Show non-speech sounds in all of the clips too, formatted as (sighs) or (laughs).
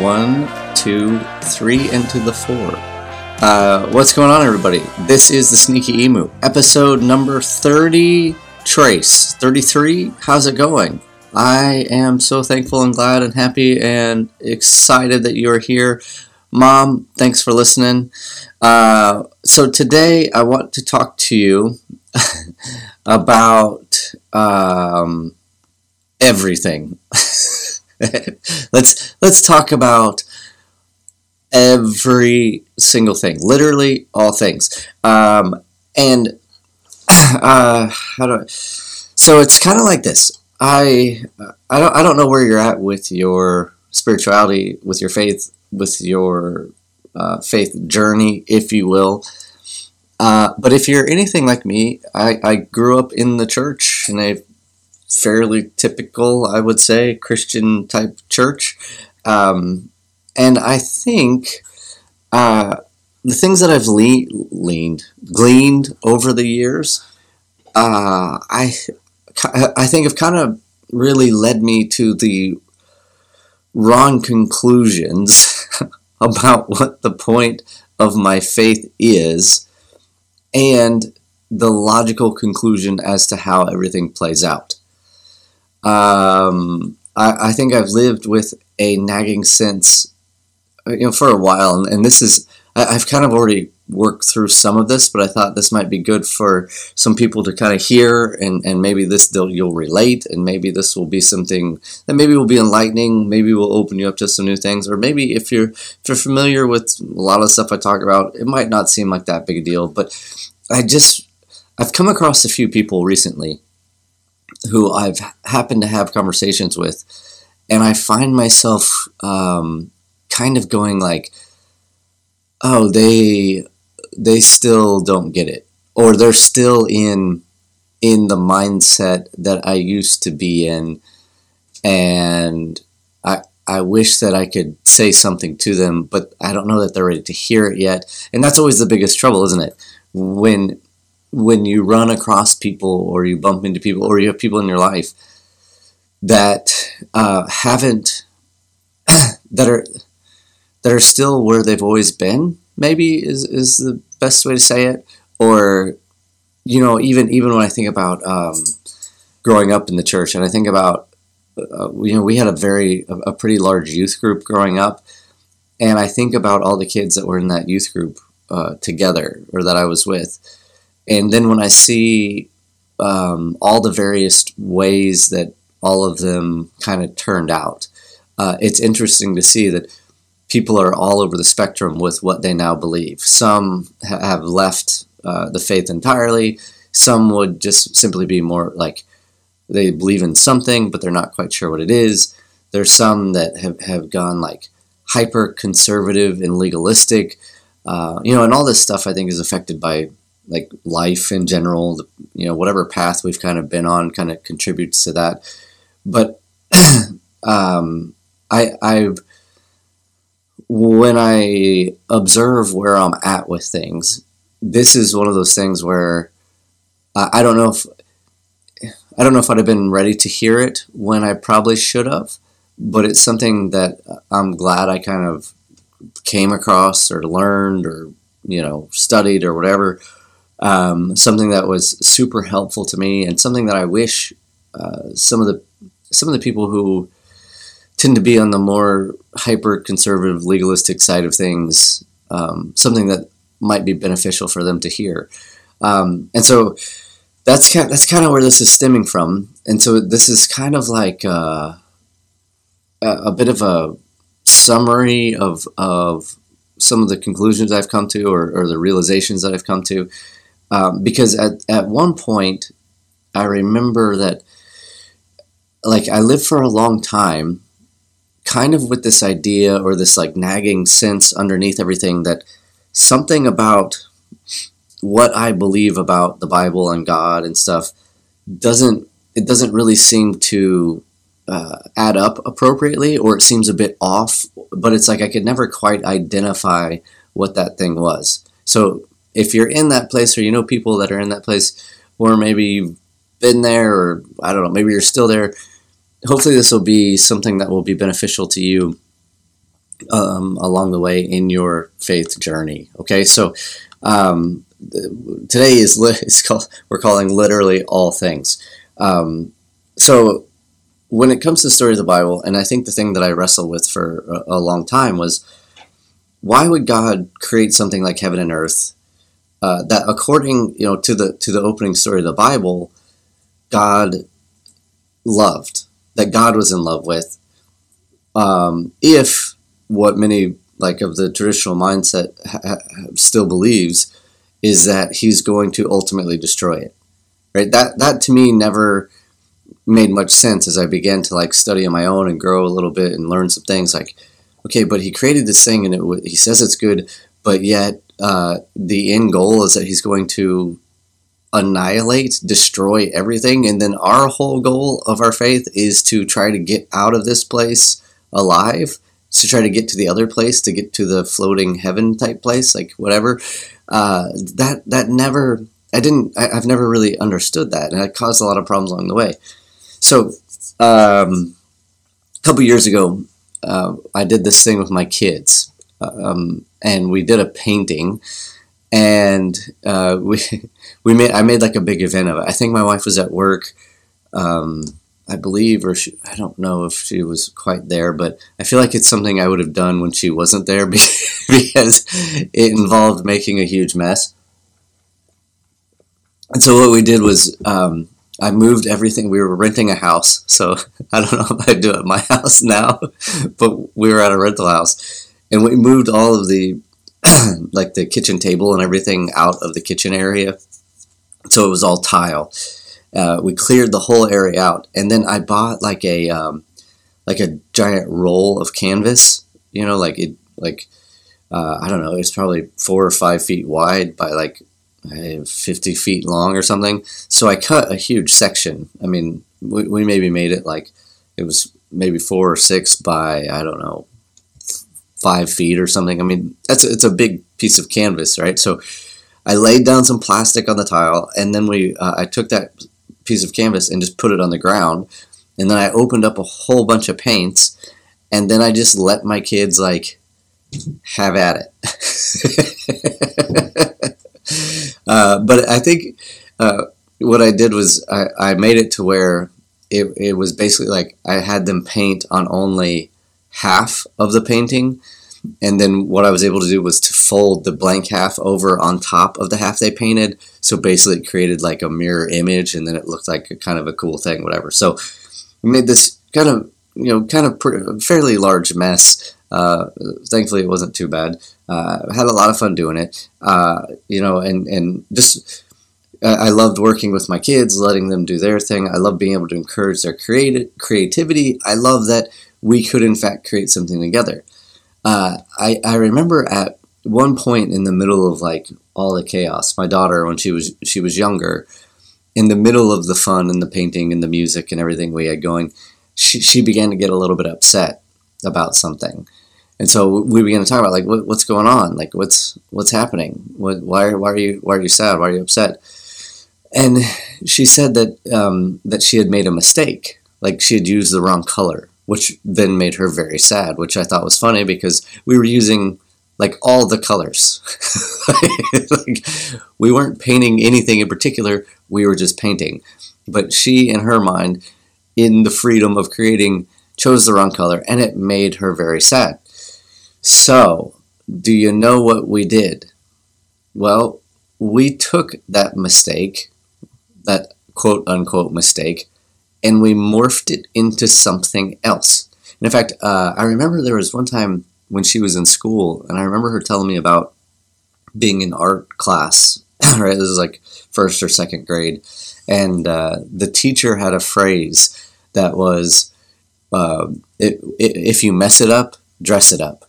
One, two, three, and to the four. Uh, what's going on, everybody? This is the Sneaky Emu, episode number 30. Trace, 33. How's it going? I am so thankful and glad and happy and excited that you're here. Mom, thanks for listening. Uh, so, today I want to talk to you (laughs) about um, everything. (laughs) (laughs) let's let's talk about every single thing, literally all things. Um, and (sighs) uh, how do I, so it's kind of like this. I I don't I don't know where you're at with your spirituality, with your faith, with your uh, faith journey, if you will. Uh, but if you're anything like me, I, I grew up in the church in a fairly typical, I would say, Christian type church. Um, and I think uh, the things that I've le- leaned, gleaned over the years, uh, I, I think have kind of really led me to the wrong conclusions (laughs) about what the point of my faith is and the logical conclusion as to how everything plays out. Um, I, I, think I've lived with a nagging sense, uh, you know, for a while, and, and this is I, have kind of already worked through some of this, but I thought this might be good for some people to kind of hear, and, and maybe this you'll relate, and maybe this will be something that maybe will be enlightening, maybe will open you up to some new things, or maybe if you're if you're familiar with a lot of the stuff I talk about, it might not seem like that big a deal, but I just I've come across a few people recently who I've happened to have conversations with, and I find myself um, kind of going like, "Oh, they they still don't get it, or they're still in in the mindset that I used to be in, and I I wish that I could say something to them, but I don't know that they're ready to hear it yet, and that's always the biggest trouble, isn't it? When when you run across people or you bump into people or you have people in your life that uh, haven't (clears throat) that are that are still where they've always been maybe is, is the best way to say it. Or you know even even when i think about um, growing up in the church and i think about uh, you know we had a very a, a pretty large youth group growing up. And i think about all the kids that were in that youth group uh, together or that i was with and then when I see um, all the various ways that all of them kind of turned out, uh, it's interesting to see that people are all over the spectrum with what they now believe. Some ha- have left uh, the faith entirely. Some would just simply be more like they believe in something, but they're not quite sure what it is. There's some that have, have gone like hyper conservative and legalistic. Uh, you know, and all this stuff I think is affected by like life in general, the, you know, whatever path we've kind of been on kind of contributes to that. But (clears throat) um, I, I've, when I observe where I'm at with things, this is one of those things where I, I don't know if I don't know if I'd have been ready to hear it when I probably should have, but it's something that I'm glad I kind of came across or learned or you know studied or whatever um, something that was super helpful to me, and something that I wish uh, some of the some of the people who tend to be on the more hyper conservative legalistic side of things, um, something that might be beneficial for them to hear. Um, and so that's kind of, that's kind of where this is stemming from. And so this is kind of like uh, a, a bit of a summary of of some of the conclusions I've come to or, or the realizations that I've come to. Um, because at, at one point, I remember that, like, I lived for a long time, kind of with this idea or this, like, nagging sense underneath everything that something about what I believe about the Bible and God and stuff doesn't, it doesn't really seem to uh, add up appropriately or it seems a bit off, but it's like I could never quite identify what that thing was. So if you're in that place or you know people that are in that place, or maybe you've been there, or I don't know, maybe you're still there, hopefully this will be something that will be beneficial to you um, along the way in your faith journey. Okay, so um, today is (laughs) it's called we're calling literally all things. Um, so when it comes to the story of the Bible, and I think the thing that I wrestled with for a, a long time was why would God create something like heaven and earth uh, that, according you know to the to the opening story of the Bible, God loved that God was in love with. Um, if what many like of the traditional mindset ha- still believes is that he's going to ultimately destroy it right that that to me never made much sense as i began to like study on my own and grow a little bit and learn some things like okay but he created this thing and it, he says it's good but yet uh, the end goal is that he's going to annihilate destroy everything and then our whole goal of our faith is to try to get out of this place alive to try to get to the other place to get to the floating heaven type place like whatever. Uh, that that never i didn't I, have never really understood that and it caused a lot of problems along the way. So um, a couple years ago uh, i did this thing with my kids um, and we did a painting and uh, we (laughs) we made i made like a big event of it i think my wife was at work um, I believe, or she, I don't know if she was quite there, but I feel like it's something I would have done when she wasn't there (laughs) because it involved making a huge mess. And so what we did was um, I moved everything. We were renting a house, so (laughs) I don't know if I do it at my house now, but we were at a rental house, and we moved all of the (clears throat) like the kitchen table and everything out of the kitchen area, so it was all tile uh, we cleared the whole area out, and then I bought like a um, like a giant roll of canvas. You know, like it like uh, I don't know, it's probably four or five feet wide by like fifty feet long or something. So I cut a huge section. I mean, we, we maybe made it like it was maybe four or six by I don't know five feet or something. I mean, that's it's a big piece of canvas, right? So I laid down some plastic on the tile, and then we uh, I took that piece of canvas and just put it on the ground. And then I opened up a whole bunch of paints, and then I just let my kids like have at it. (laughs) uh, but I think uh, what I did was I, I made it to where it, it was basically like I had them paint on only half of the painting and then what I was able to do was to fold the blank half over on top of the half they painted. So basically, it created like a mirror image, and then it looked like a kind of a cool thing, whatever. So we made this kind of you know kind of pretty, fairly large mess. Uh, thankfully, it wasn't too bad. Uh, had a lot of fun doing it. Uh, you know, and and just I loved working with my kids, letting them do their thing. I love being able to encourage their creative creativity. I love that we could in fact create something together. Uh, I, I remember at one point in the middle of like all the chaos, my daughter, when she was she was younger, in the middle of the fun and the painting and the music and everything we had going, she, she began to get a little bit upset about something. And so we began to talk about like what, what's going on, like what's what's happening, what, why why are you why are you sad, why are you upset? And she said that um, that she had made a mistake, like she had used the wrong color which then made her very sad, which I thought was funny because we were using like all the colors. (laughs) like, we weren't painting anything in particular, we were just painting. But she, in her mind, in the freedom of creating, chose the wrong color and it made her very sad. So, do you know what we did? Well, we took that mistake, that quote unquote mistake, and we morphed it into something else. And in fact, uh, I remember there was one time when she was in school, and I remember her telling me about being in art class. (laughs) right, this is like first or second grade, and uh, the teacher had a phrase that was, uh, it, it, "If you mess it up, dress it up."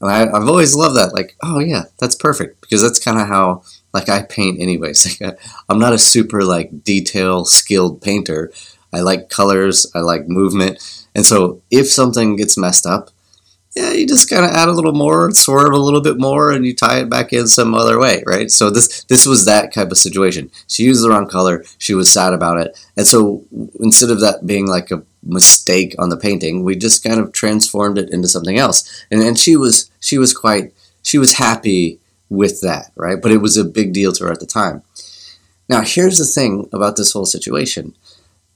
And I, have always loved that. Like, oh yeah, that's perfect because that's kind of how like I paint anyways. (laughs) Like, I'm not a super like detail skilled painter, I like colors, I like movement. And so if something gets messed up, yeah, you just kind of add a little more, swerve a little bit more, and you tie it back in some other way, right? So this this was that type of situation. She used the wrong color. She was sad about it, and so instead of that being like a mistake on the painting. We just kind of transformed it into something else. And and she was she was quite she was happy with that, right? But it was a big deal to her at the time. Now, here's the thing about this whole situation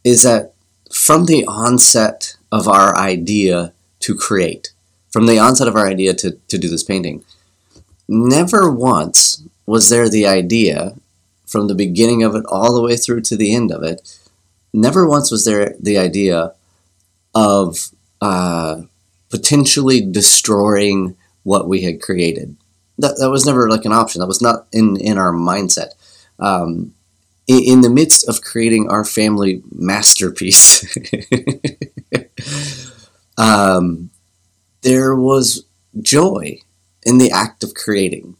is that from the onset of our idea to create, from the onset of our idea to, to do this painting, never once was there the idea from the beginning of it all the way through to the end of it, never once was there the idea of uh, potentially destroying what we had created. That, that was never like an option. That was not in, in our mindset. Um, in, the midst of creating our family masterpiece, (laughs) um, there was joy in the act of creating.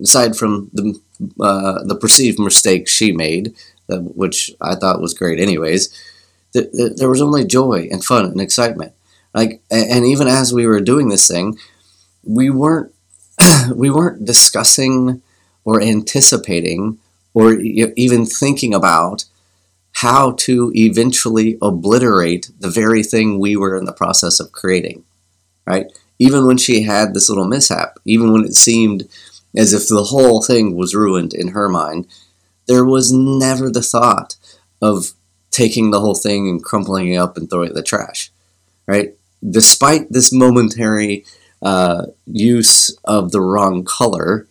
Aside from the uh, the perceived mistake she made, uh, which I thought was great, anyways, th- th- there was only joy and fun and excitement. Like, and even as we were doing this thing, we weren't (clears throat) we weren't discussing or anticipating or even thinking about how to eventually obliterate the very thing we were in the process of creating, right? Even when she had this little mishap, even when it seemed as if the whole thing was ruined in her mind, there was never the thought of taking the whole thing and crumpling it up and throwing it in the trash, right? Despite this momentary uh, use of the wrong color,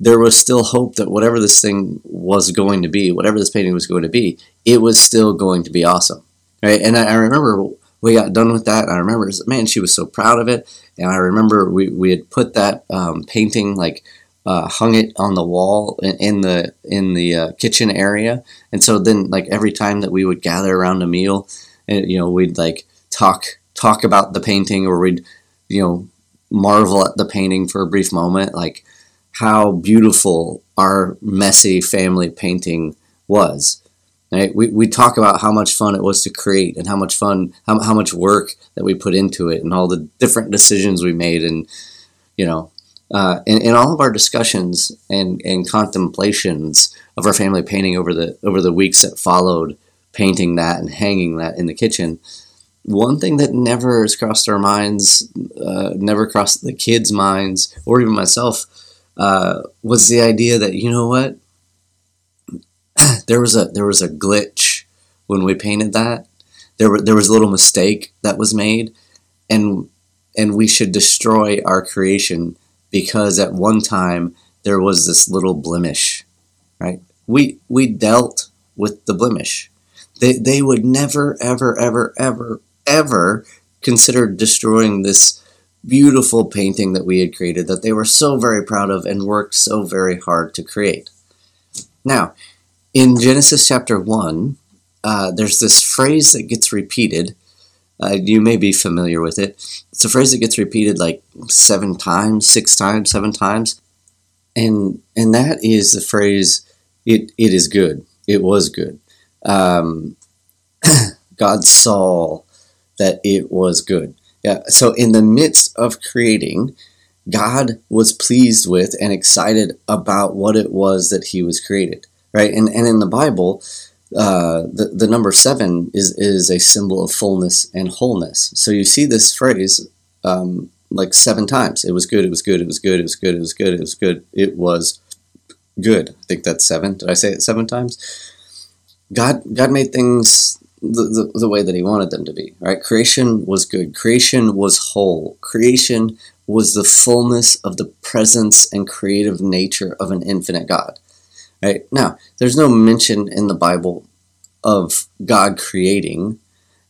there was still hope that whatever this thing was going to be, whatever this painting was going to be, it was still going to be awesome, right? And I, I remember we got done with that. I remember, man, she was so proud of it, and I remember we, we had put that um, painting like uh, hung it on the wall in, in the in the uh, kitchen area, and so then like every time that we would gather around a meal, and you know we'd like talk talk about the painting, or we'd you know marvel at the painting for a brief moment, like how beautiful our messy family painting was. Right? We, we talk about how much fun it was to create and how much fun, how, how much work that we put into it and all the different decisions we made. And, you know, uh, in, in all of our discussions and, and contemplations of our family painting over the, over the weeks that followed painting that and hanging that in the kitchen, one thing that never has crossed our minds, uh, never crossed the kids' minds, or even myself, uh, was the idea that you know what? (clears throat) There was a there was a glitch when we painted that. There were, there was a little mistake that was made and and we should destroy our creation because at one time there was this little blemish right? We we dealt with the blemish. They they would never ever ever ever ever consider destroying this beautiful painting that we had created that they were so very proud of and worked so very hard to create. Now, in Genesis chapter 1, uh, there's this phrase that gets repeated. Uh, you may be familiar with it. It's a phrase that gets repeated like seven times, six times, seven times. And, and that is the phrase, it, it is good. It was good. Um, (clears throat) God saw that it was good. Yeah. So in the midst of creating, God was pleased with and excited about what it was that He was created, right? And and in the Bible, uh, the the number seven is is a symbol of fullness and wholeness. So you see this phrase um, like seven times. It was good. It was good. It was good. It was good. It was good. It was good. It was good. I think that's seven. Did I say it seven times? God God made things the, the, way that he wanted them to be, right? Creation was good. Creation was whole. Creation was the fullness of the presence and creative nature of an infinite God. Right? Now, there's no mention in the Bible of God creating,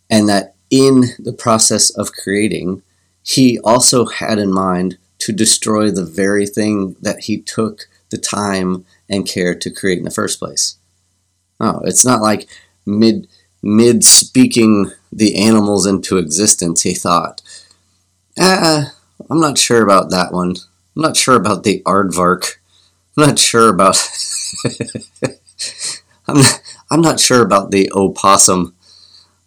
and that in the process of creating, he also had in mind to destroy the very thing that he took the time and care to create in the first place. Oh, it's not like mid mid speaking the animals into existence, he thought, ah, I'm not sure about that one. I'm not sure about the aardvark. I'm not sure about. (laughs) I'm, not, I'm not sure about the opossum.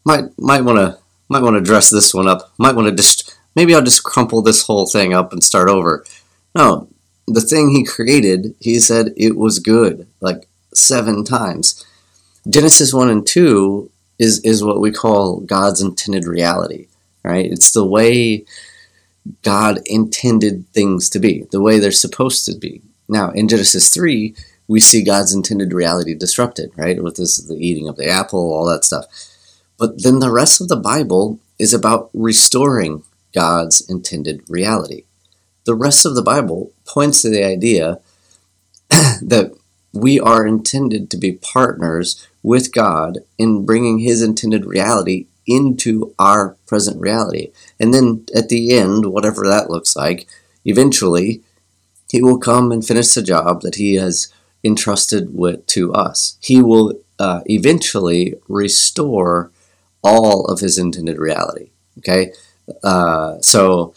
Might might want to might want to dress this one up. Might want to just maybe I'll just crumple this whole thing up and start over. No, the thing he created, he said it was good like seven times. Genesis 1 and 2 is is what we call God's intended reality, right? It's the way God intended things to be, the way they're supposed to be. Now, in Genesis 3, we see God's intended reality disrupted, right? With this the eating of the apple, all that stuff. But then the rest of the Bible is about restoring God's intended reality. The rest of the Bible points to the idea (clears throat) that we are intended to be partners with God in bringing His intended reality into our present reality. And then at the end, whatever that looks like, eventually He will come and finish the job that He has entrusted with, to us. He will uh, eventually restore all of His intended reality. Okay? Uh, so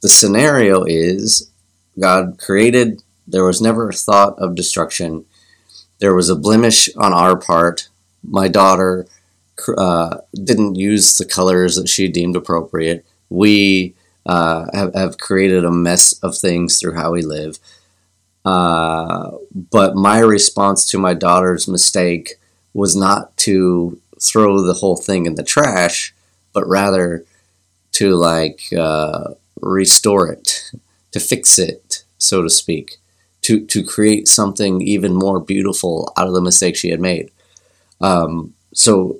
the scenario is God created, there was never a thought of destruction. There was a blemish on our part. My daughter uh, didn't use the colors that she deemed appropriate. We uh, have, have created a mess of things through how we live. Uh, but my response to my daughter's mistake was not to throw the whole thing in the trash, but rather to like uh, restore it, to fix it, so to speak, to to create something even more beautiful out of the mistake she had made. Um, so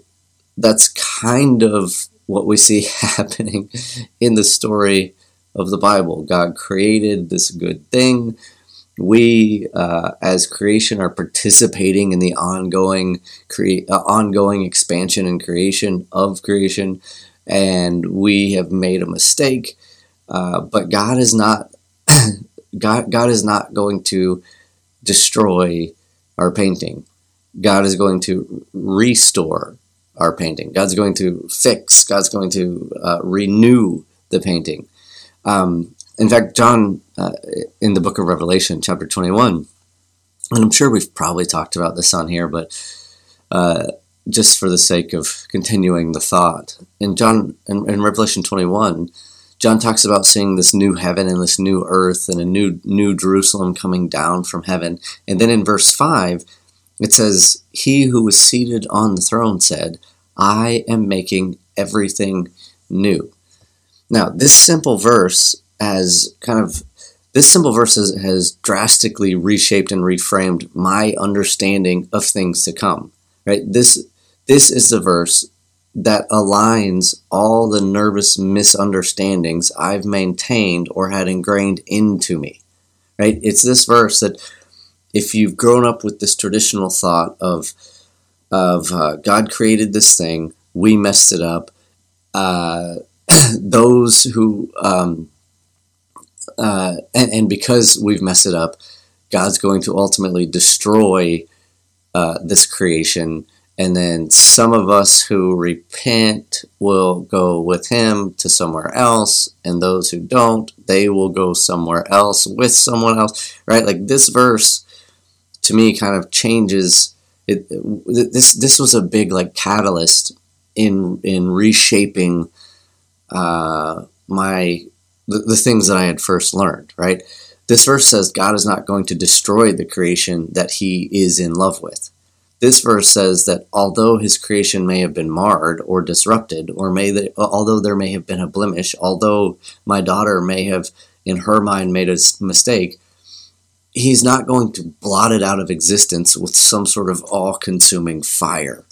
that's kind of what we see (laughs) happening in the story of the Bible. God created this good thing. We, uh, as creation, are participating in the ongoing cre- uh, ongoing expansion and creation of creation and we have made a mistake. Uh, but God is not (clears throat) God. God is not going to destroy our painting. God is going to restore our painting. God's going to fix. God's going to uh, renew the painting. Um, in fact, John, uh, in the book of Revelation, chapter 21, and I'm sure we've probably talked about this on here, but uh, just for the sake of continuing the thought. In John in, in, Revelation 21, John talks about seeing this new heaven and this new earth and a new new Jerusalem coming down from heaven. And then in verse 5, it says, "He who was seated on the throne said, I am making everything new." Now, this simple verse has kind of this simple verse has, has drastically reshaped and reframed my understanding of things to come right this this is the verse that aligns all the nervous misunderstandings I've maintained or had ingrained into me. Right? It's this verse that if you've grown up with this traditional thought of of uh, God created this thing, we messed it up. Uh, (clears throat) those who um, uh, and, and because we've messed it up, God's going to ultimately destroy uh, this creation and then some of us who repent will go with him to somewhere else. And those who don't, they will go somewhere else with someone else. Right? Like this verse to me kind of changes it, this this was a big like catalyst in in reshaping uh, my the, the things that I had first learned, right? This verse says God is not going to destroy the creation that he is in love with. This verse says that although his creation may have been marred or disrupted, or may they, although there may have been a blemish, although my daughter may have, in her mind, made a mistake, he's not going to blot it out of existence with some sort of all-consuming fire.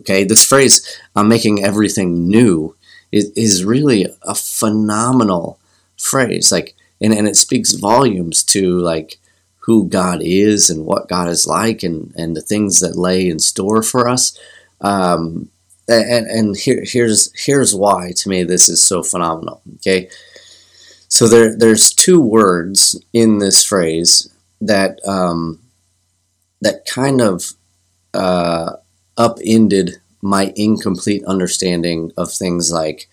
Okay, this phrase "I'm making everything new" is, is really a phenomenal phrase. Like, and, and it speaks volumes to like who God is and what God is like and, and the things that lay in store for us. Um, and and here, here's here's why to me this is so phenomenal. Okay, so there there's two words in this phrase that um, that kind of uh, upended my incomplete understanding of things like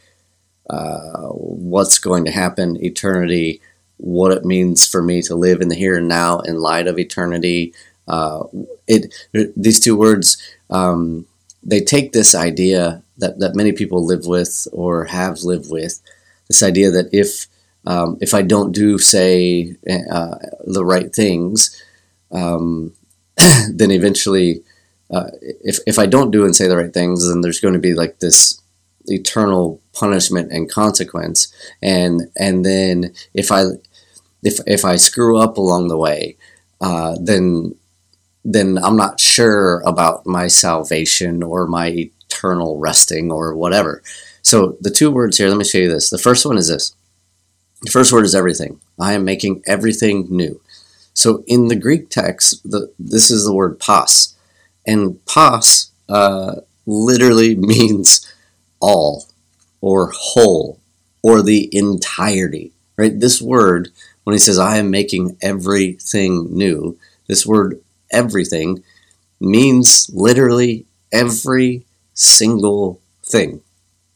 uh, what's going to happen, eternity, what it means for me to live in the here and now in light of eternity. Uh, it these two words um, they take this idea that, that many people live with or have lived with this idea that if um, if I don't do say uh, the right things, um, (clears throat) then eventually uh, if if I don't do and say the right things, then there's going to be like this eternal punishment and consequence. And and then if I if if I screw up along the way, uh, then then I'm not sure about my salvation or my eternal resting or whatever. So the two words here, let me show you this. The first one is this. The first word is everything. I am making everything new. So in the Greek text, the, this is the word pas. And pas uh, literally (laughs) means all or whole or the entirety, right? This word, when he says, I am making everything new, this word everything means literally every single thing.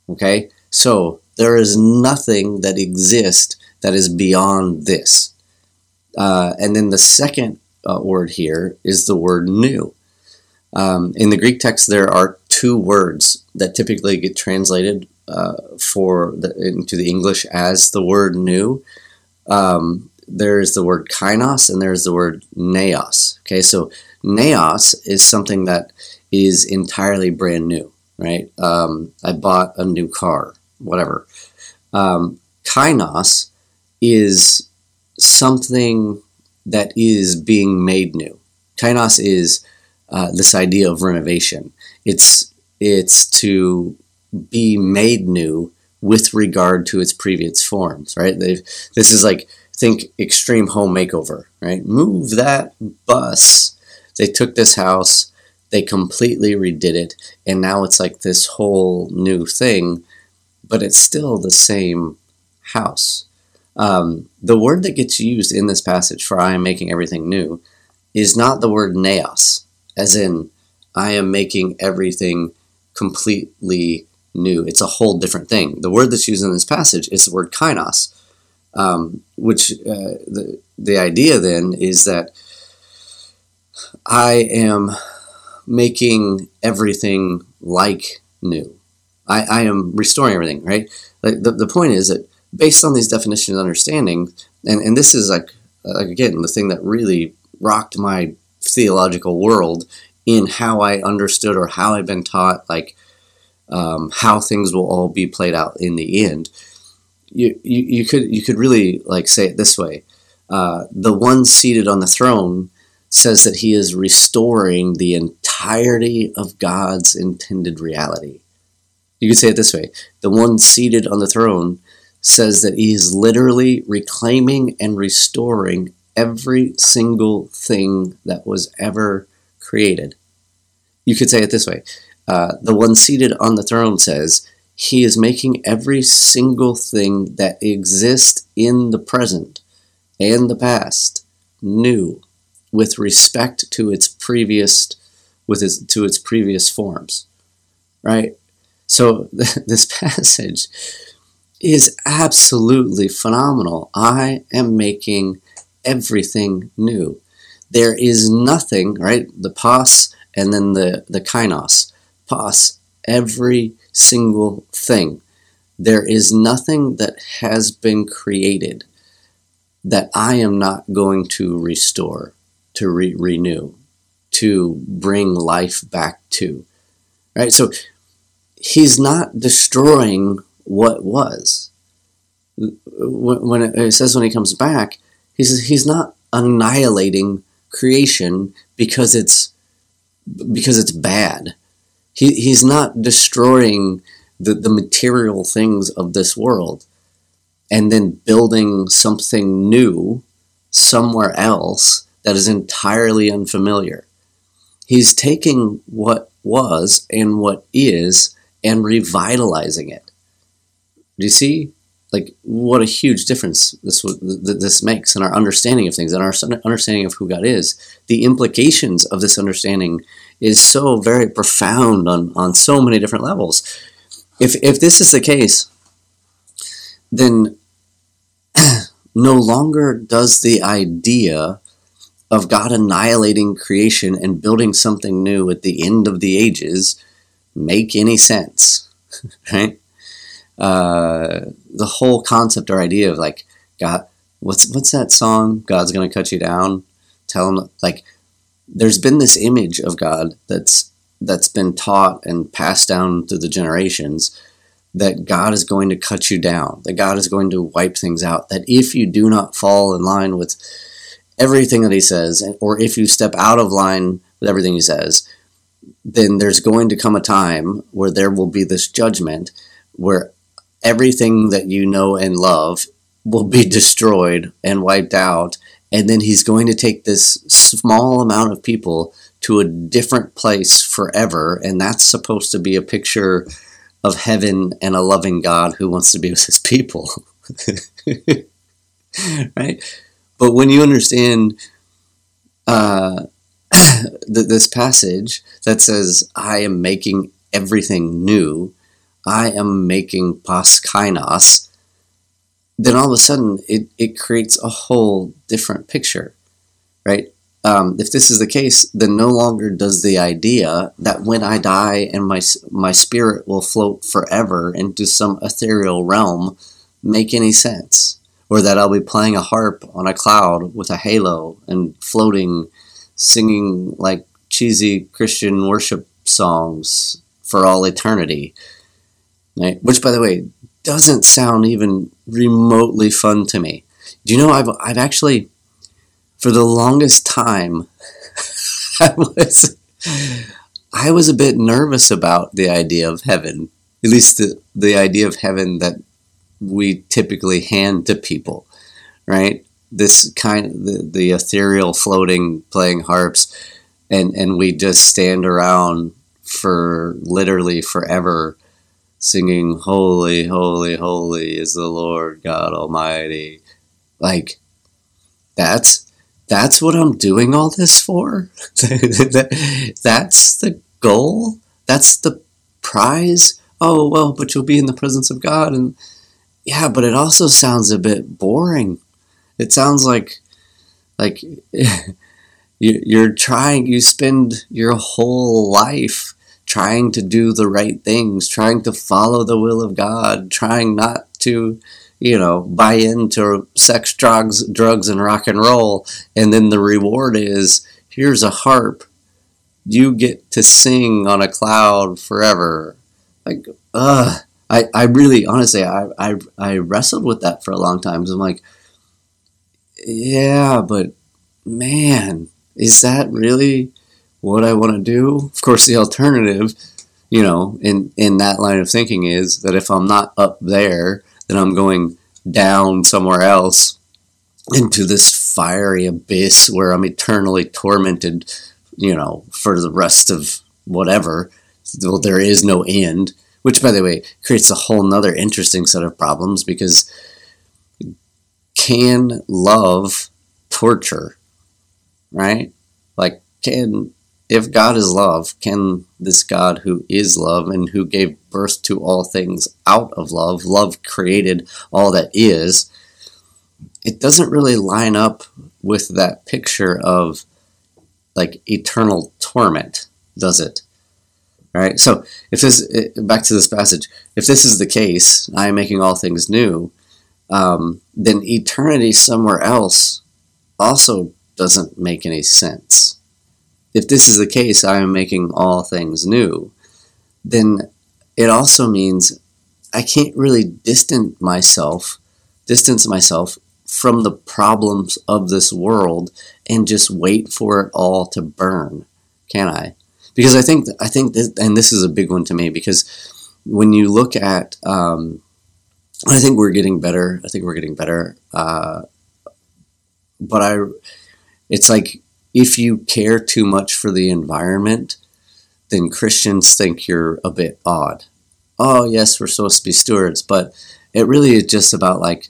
Okay? So there is nothing that exists that is beyond this. Uh, and then the second uh, word here is the word new. Um, in the Greek text, there are two words that typically get translated uh, for the, into the English as the word new. Um, there is the word kainos and there's the word neos. Okay, so neos is something that is entirely brand new, right? Um, I bought a new car, whatever. Um, kainos is something that is being made new. Kainos is uh, this idea of renovation. It's it's to be made new with regard to its previous forms, right? They've, this is like think extreme home makeover, right? Move that bus. They took this house, they completely redid it, and now it's like this whole new thing, but it's still the same house. Um, the word that gets used in this passage for I am making everything new is not the word neos, as in I am making everything completely new. It's a whole different thing. The word that's used in this passage is the word kainos, um, which uh, the, the idea then is that I am making everything like new. I, I am restoring everything, right? Like the, the point is that based on these definitions and understanding, and, and this is like, like, again, the thing that really rocked my theological world in how I understood or how I've been taught, like um, how things will all be played out in the end. You, you, you could you could really like say it this way: uh, the one seated on the throne says that he is restoring the entirety of God's intended reality. You could say it this way: the one seated on the throne says that he is literally reclaiming and restoring every single thing that was ever created. You could say it this way uh, the one seated on the throne says, He is making every single thing that exists in the present and the past new with respect to its previous with its, to its previous forms. Right? So (laughs) this passage is absolutely phenomenal. I am making everything new there is nothing right the pas and then the the kainos pas every single thing. There is nothing that has been created that I am not going to restore, to re- renew, to bring life back to. Right? So he's not destroying what was. When it says when he comes back, he says he's not annihilating creation because it's because it's bad he, he's not destroying the, the material things of this world and then building something new somewhere else that is entirely unfamiliar. He's taking what was and what is and revitalizing it. Do you see? Like what a huge difference this this makes in our understanding of things and our understanding of who God is. The implications of this understanding is so very profound on, on so many different levels. If, if this is the case, then (clears throat) no longer does the idea of God annihilating creation and building something new at the end of the ages make any sense, (laughs) right? Uh, the whole concept or idea of like God, what's what's that song? God's gonna cut you down. Tell him like there's been this image of God that's that's been taught and passed down through the generations that God is going to cut you down, that God is going to wipe things out, that if you do not fall in line with everything that he says, or if you step out of line with everything he says, then there's going to come a time where there will be this judgment where everything that you know and love will be destroyed and wiped out. And then he's going to take this small amount of people to a different place forever. And that's supposed to be a picture of heaven and a loving God who wants to be with his people. (laughs) right? But when you understand uh, (clears throat) this passage that says, I am making everything new, I am making paskainos, then all of a sudden it, it creates a whole different picture, right? Um, if this is the case, then no longer does the idea that when I die and my my spirit will float forever into some ethereal realm make any sense, or that I'll be playing a harp on a cloud with a halo and floating, singing like cheesy Christian worship songs for all eternity. Right? Which, by the way, doesn't sound even remotely fun to me. Do you know I've I've actually for the longest time (laughs) I was I was a bit nervous about the idea of heaven. At least the, the idea of heaven that we typically hand to people, right? This kind the, the ethereal floating playing harps and and we just stand around for literally forever singing holy holy holy is the lord god almighty. Like that's that's what i'm doing all this for? (laughs) That's the goal? That's the prize? Oh well but you'll be in the presence of god and yeah but it also sounds a bit boring. It sounds like like (laughs) you, you're trying you spend your whole life trying to do the right things trying to follow the will of god trying not to you know buy into sex drugs drugs and rock and roll. And then the reward is here's a harp. You get to sing on a cloud forever. Like uh i i really honestly i i, I wrestled with that for a long time. I'm like yeah but man is that really what I want to do? Of course, the alternative, you know, in, in that line of thinking is that if I'm not up there, then I'm going down somewhere else into this fiery abyss where I'm eternally tormented, you know, for the rest of whatever. Well, there is no end, which, by the way, creates a whole nother interesting set of problems because can love torture? right? Like, can, if God is love, can this God who is love and who gave birth to all things out of love, love created all that is, it doesn't really line up with that picture of like eternal torment, does it? All right. So if this back to this passage, if this is the case, I am making all things new. Um, then eternity somewhere else also doesn't make any sense. If this is the case, I am making all things new, then it also means I can't really distance myself, distance myself from the problems of this world and just wait for it all to burn, can I? Because I think I think this, and this is a big one to me because when you look at, um, I think we're getting better. I think we're getting better. Uh, but I it's like if you care too much for the environment, then Christians think you're a bit odd. Oh, yes, we're supposed to be stewards, but it really is just about like,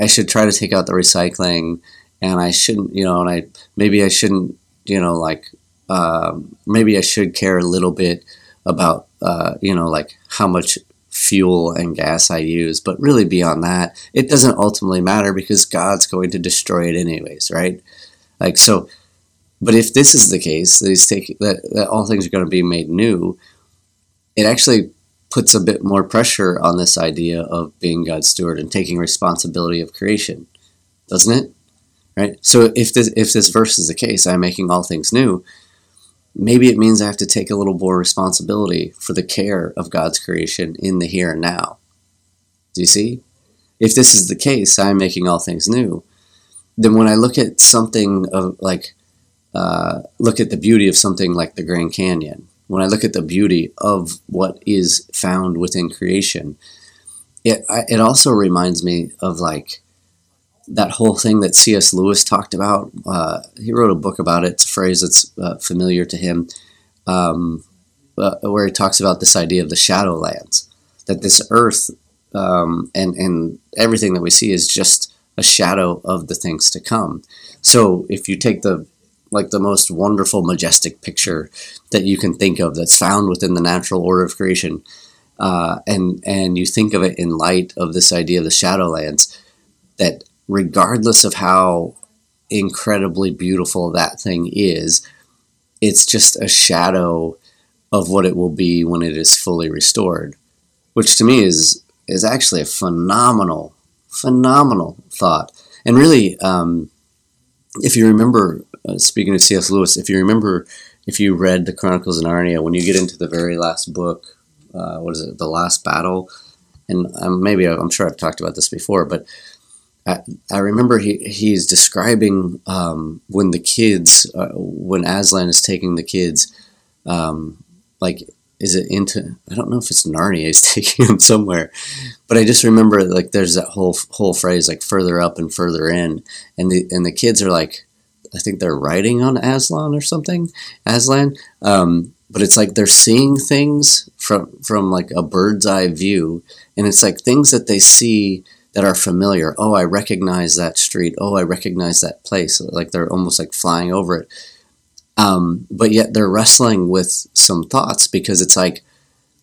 I should try to take out the recycling and I shouldn't, you know, and I maybe I shouldn't, you know, like, um, maybe I should care a little bit about, uh, you know, like how much fuel and gas I use. But really, beyond that, it doesn't ultimately matter because God's going to destroy it anyways, right? Like so, but if this is the case that he's taking that, that all things are going to be made new, it actually puts a bit more pressure on this idea of being God's steward and taking responsibility of creation, doesn't it? right? So if this if this verse is the case, I'm making all things new. Maybe it means I have to take a little more responsibility for the care of God's creation in the here and now. Do you see? If this is the case, I'm making all things new. Then when I look at something of like, uh, look at the beauty of something like the Grand Canyon, when I look at the beauty of what is found within creation, it it also reminds me of like that whole thing that C.S. Lewis talked about. Uh, he wrote a book about it. It's a phrase that's uh, familiar to him, um, uh, where he talks about this idea of the shadowlands. That this earth um, and and everything that we see is just a shadow of the things to come. So if you take the like the most wonderful, majestic picture that you can think of that's found within the natural order of creation, uh, and and you think of it in light of this idea of the shadowlands, that regardless of how incredibly beautiful that thing is, it's just a shadow of what it will be when it is fully restored, which to me is is actually a phenomenal, phenomenal thought. And really, um, if you remember, uh, speaking of C.S. Lewis, if you remember, if you read the Chronicles of Narnia, when you get into the very last book, uh, what is it, the last battle, and um, maybe I'm sure I've talked about this before, but I, I remember he he's describing um, when the kids, uh, when Aslan is taking the kids, um, like is it into I don't know if it's Narnia he's (laughs) taking them somewhere, but I just remember like there's that whole whole phrase like further up and further in, and the and the kids are like I think they're writing on Aslan or something Aslan, um, but it's like they're seeing things from from like a bird's eye view, and it's like things that they see that are familiar. Oh, I recognize that street. Oh, I recognize that place. Like they're almost like flying over it um, but yet they're wrestling with some thoughts because it's like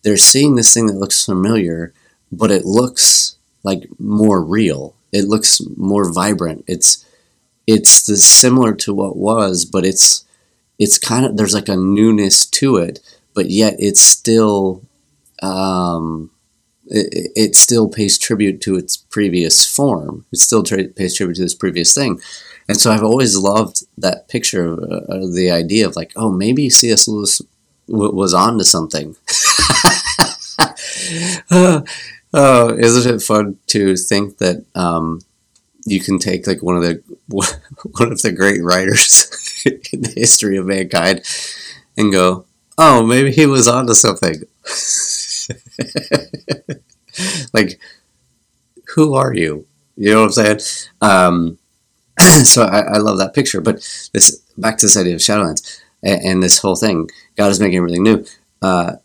they're seeing this thing that looks familiar, but it looks like more real. It looks more vibrant. It's it's the, similar to what was, but it's it's kind of there's like a newness to it, but yet it's still um, it, it still pays tribute to its previous form. It still tra- pays tribute to this previous thing. And so I've always loved that picture of uh, the idea of like, oh, maybe C.S. Lewis w- was on to something. (laughs) oh, isn't it fun to think that um, you can take like one of the (laughs) one of the great writers (laughs) in the history of mankind and go, oh, maybe he was on to something. (laughs) like, who are you? You know what I'm saying? Um, (clears throat) so I, I, love that picture. But this back to this idea of Shadowlands and, and this whole thing. God is making everything new. Uh,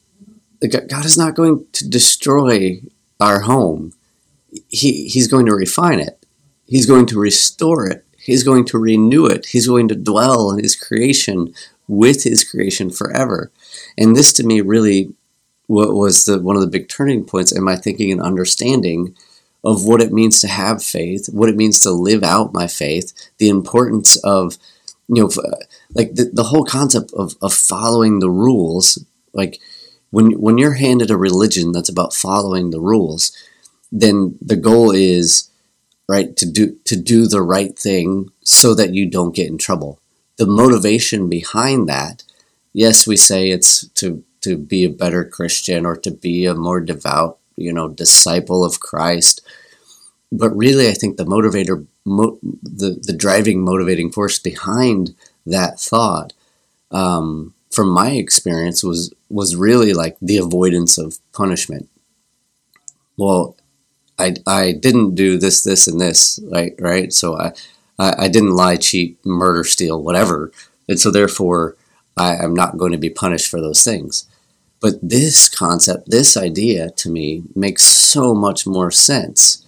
God is not going to destroy our home. He, he's going to refine it. He's going to restore it. He's going to renew it. He's going to dwell in His creation with His creation forever. And this, to me, really what was the one of the big turning points in my thinking and understanding of what it means to have faith, what it means to live out my faith, the importance of, you know, uh, like the, the whole concept of, of following the rules. Like when, when you're handed a religion that's about following the rules, then the goal is, right, to do, to do the right thing so that you don't get in trouble. The motivation behind that, yes, we say it's to, to be a better Christian or to be a more devout you know, disciple of Christ. But really, I think the motivator, mo- the, the driving motivating force behind that thought, um, from my experience, was was really like the avoidance of punishment. Well, I, I didn't do this, this, and this, right? Right. So I, I, I didn't lie, cheat, murder, steal, whatever, and so therefore I am not going to be punished for those things. But this concept, this idea to me makes so much more sense.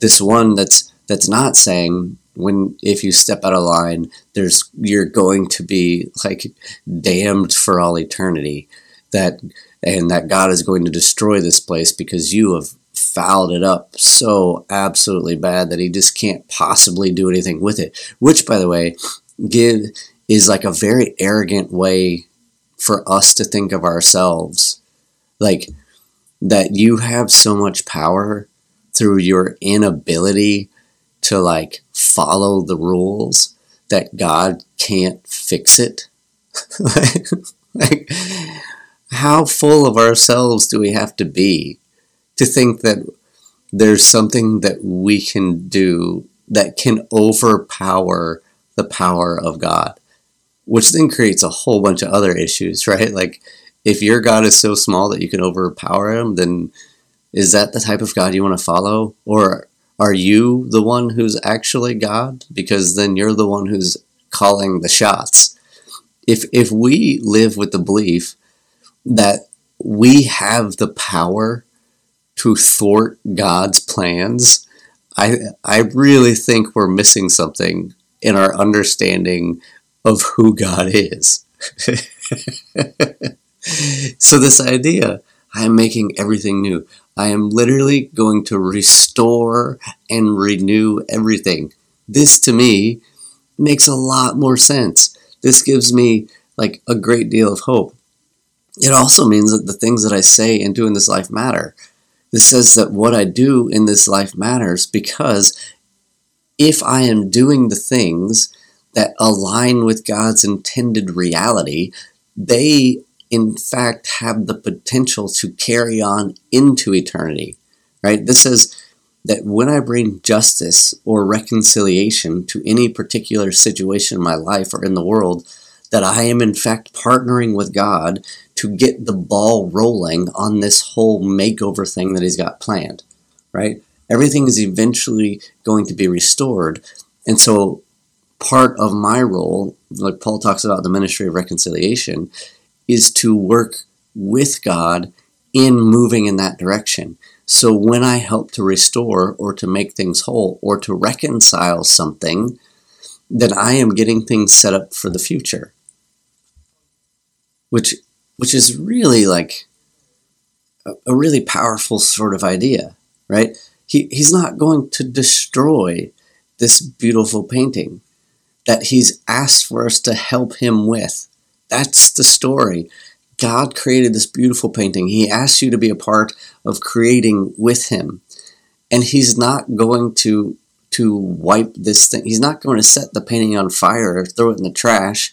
This one that's that's not saying when if you step out of line, there's you're going to be like damned for all eternity. That and that God is going to destroy this place because you have fouled it up so absolutely bad that he just can't possibly do anything with it. Which, by the way, give is like a very arrogant way for us to think of ourselves like that you have so much power through your inability to like follow the rules that God can't fix it? (laughs) like, how full of ourselves do we have to be to think that there's something that we can do that can overpower the power of God? Which then creates a whole bunch of other issues, right? Like, if your God is so small that you can overpower him, then is that the type of God you want to follow? Or are you the one who's actually God? Because then you're the one who's calling the shots. If, if we live with the belief that we have the power to thwart God's plans, I, I really think we're missing something in our understanding of who God is. (laughs) so, this idea, I am making everything new. I am literally going to restore and renew everything. This to me makes a lot more sense. This gives me like a great deal of hope. It also means that the things that I say and do in this life matter. This says that what I do in this life matters because if I am doing the things that align with God's intended reality, they in fact have the potential to carry on into eternity, right? This says that when I bring justice or reconciliation to any particular situation in my life or in the world, that I am in fact partnering with God to get the ball rolling on this whole makeover thing that He's got planned, right? Everything is eventually going to be restored. And so part of my role, like Paul talks about the ministry of reconciliation, is to work with God in moving in that direction. So when I help to restore or to make things whole or to reconcile something, then I am getting things set up for the future. Which which is really like a, a really powerful sort of idea, right? He, he's not going to destroy this beautiful painting that he's asked for us to help him with. That's the story. God created this beautiful painting. He asks you to be a part of creating with him. And he's not going to to wipe this thing. He's not going to set the painting on fire or throw it in the trash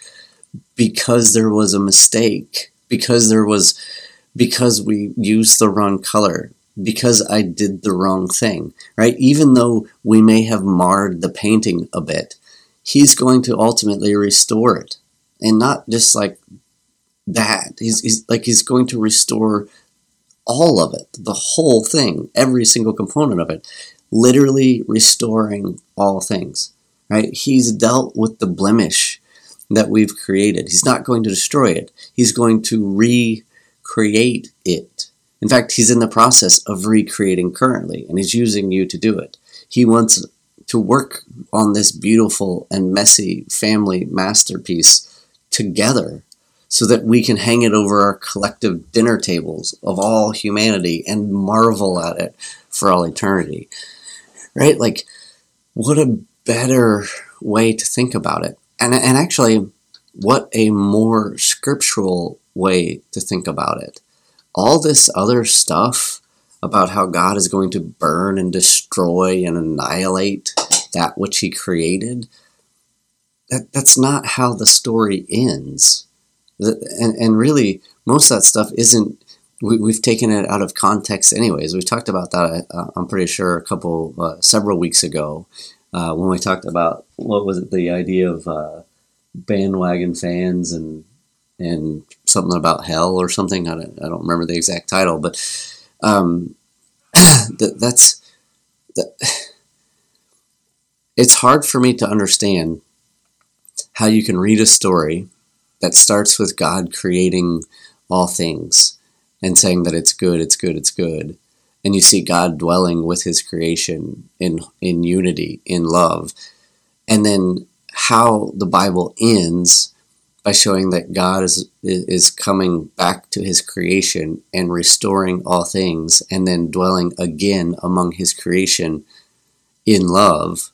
because there was a mistake, because there was because we used the wrong color, because I did the wrong thing, right? Even though we may have marred the painting a bit, he's going to ultimately restore it and not just like that. He's, he's like he's going to restore all of it, the whole thing, every single component of it, literally restoring all things. Right? He's dealt with the blemish that we've created. He's not going to destroy it. He's going to recreate it. In fact, he's in the process of recreating currently, and he's using you to do it. He wants to work on this beautiful and messy family masterpiece together so that we can hang it over our collective dinner tables of all humanity and marvel at it for all eternity. Right? Like, what a better way to think about it. And, and actually, what a more scriptural way to think about it. All this other stuff about how God is going to burn and destroy and annihilate that which He created that that's not how the story ends. And, and really, most of that stuff isn't, we, we've taken it out of context anyways. We talked about that, uh, I'm pretty sure, a couple, uh, several weeks ago uh, when we talked about, what was it, the idea of uh, bandwagon fans and and something about hell or something. I don't, I don't remember the exact title, but um, (coughs) that, that's that. It's hard for me to understand how you can read a story that starts with God creating all things and saying that it's good, it's good, it's good. And you see God dwelling with his creation in, in unity, in love. And then how the Bible ends by showing that God is, is coming back to his creation and restoring all things and then dwelling again among his creation in love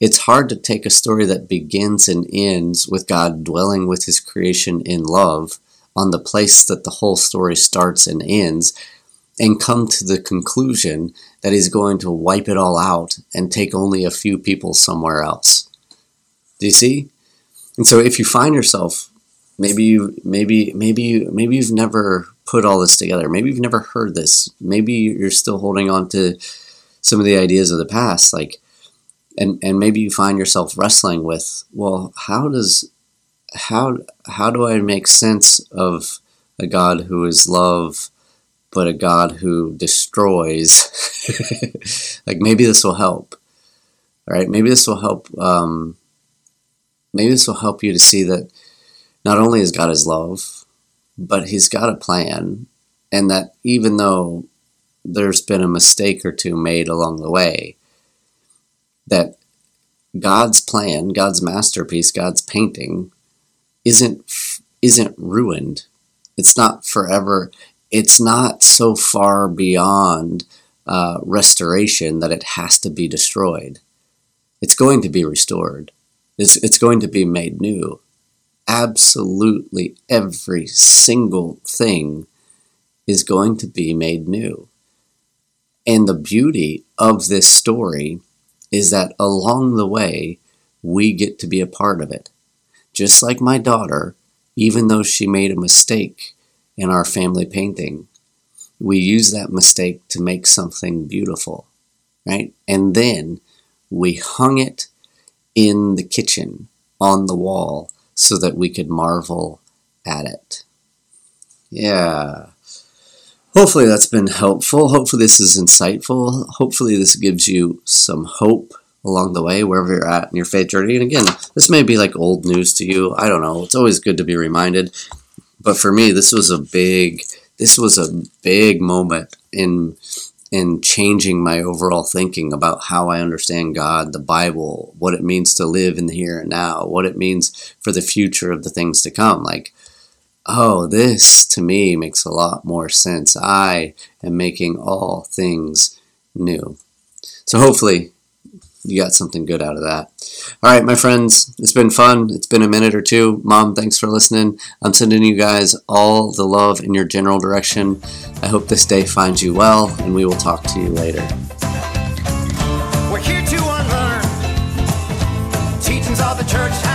it's hard to take a story that begins and ends with God dwelling with his creation in love on the place that the whole story starts and ends and come to the conclusion that he's going to wipe it all out and take only a few people somewhere else. Do you see? And so if you find yourself maybe you maybe maybe maybe you've never put all this together. Maybe you've never heard this. Maybe you're still holding on to some of the ideas of the past like and and maybe you find yourself wrestling with, well, how does how how do I make sense of a God who is love but a God who destroys? (laughs) like maybe this will help. Right? Maybe this will help um, maybe this will help you to see that not only is God his love, but he's got a plan, and that even though there's been a mistake or two made along the way, that God's plan, God's masterpiece, God's painting isn't isn't ruined. It's not forever. It's not so far beyond uh, restoration that it has to be destroyed. It's going to be restored. It's, it's going to be made new absolutely every single thing is going to be made new. And the beauty of this story is that along the way, we get to be a part of it. Just like my daughter, even though she made a mistake in our family painting, we use that mistake to make something beautiful, right? And then we hung it in the kitchen on the wall so that we could marvel at it. Yeah. Hopefully that's been helpful. Hopefully this is insightful. Hopefully this gives you some hope along the way wherever you're at in your faith journey. And again, this may be like old news to you. I don't know. It's always good to be reminded. But for me, this was a big this was a big moment in in changing my overall thinking about how I understand God, the Bible, what it means to live in the here and now, what it means for the future of the things to come. Like, oh, this to me makes a lot more sense. I am making all things new. So hopefully you got something good out of that. All right, my friends, it's been fun. It's been a minute or two. Mom, thanks for listening. I'm sending you guys all the love in your general direction. I hope this day finds you well, and we will talk to you later. We're here to unlearn teachings of the church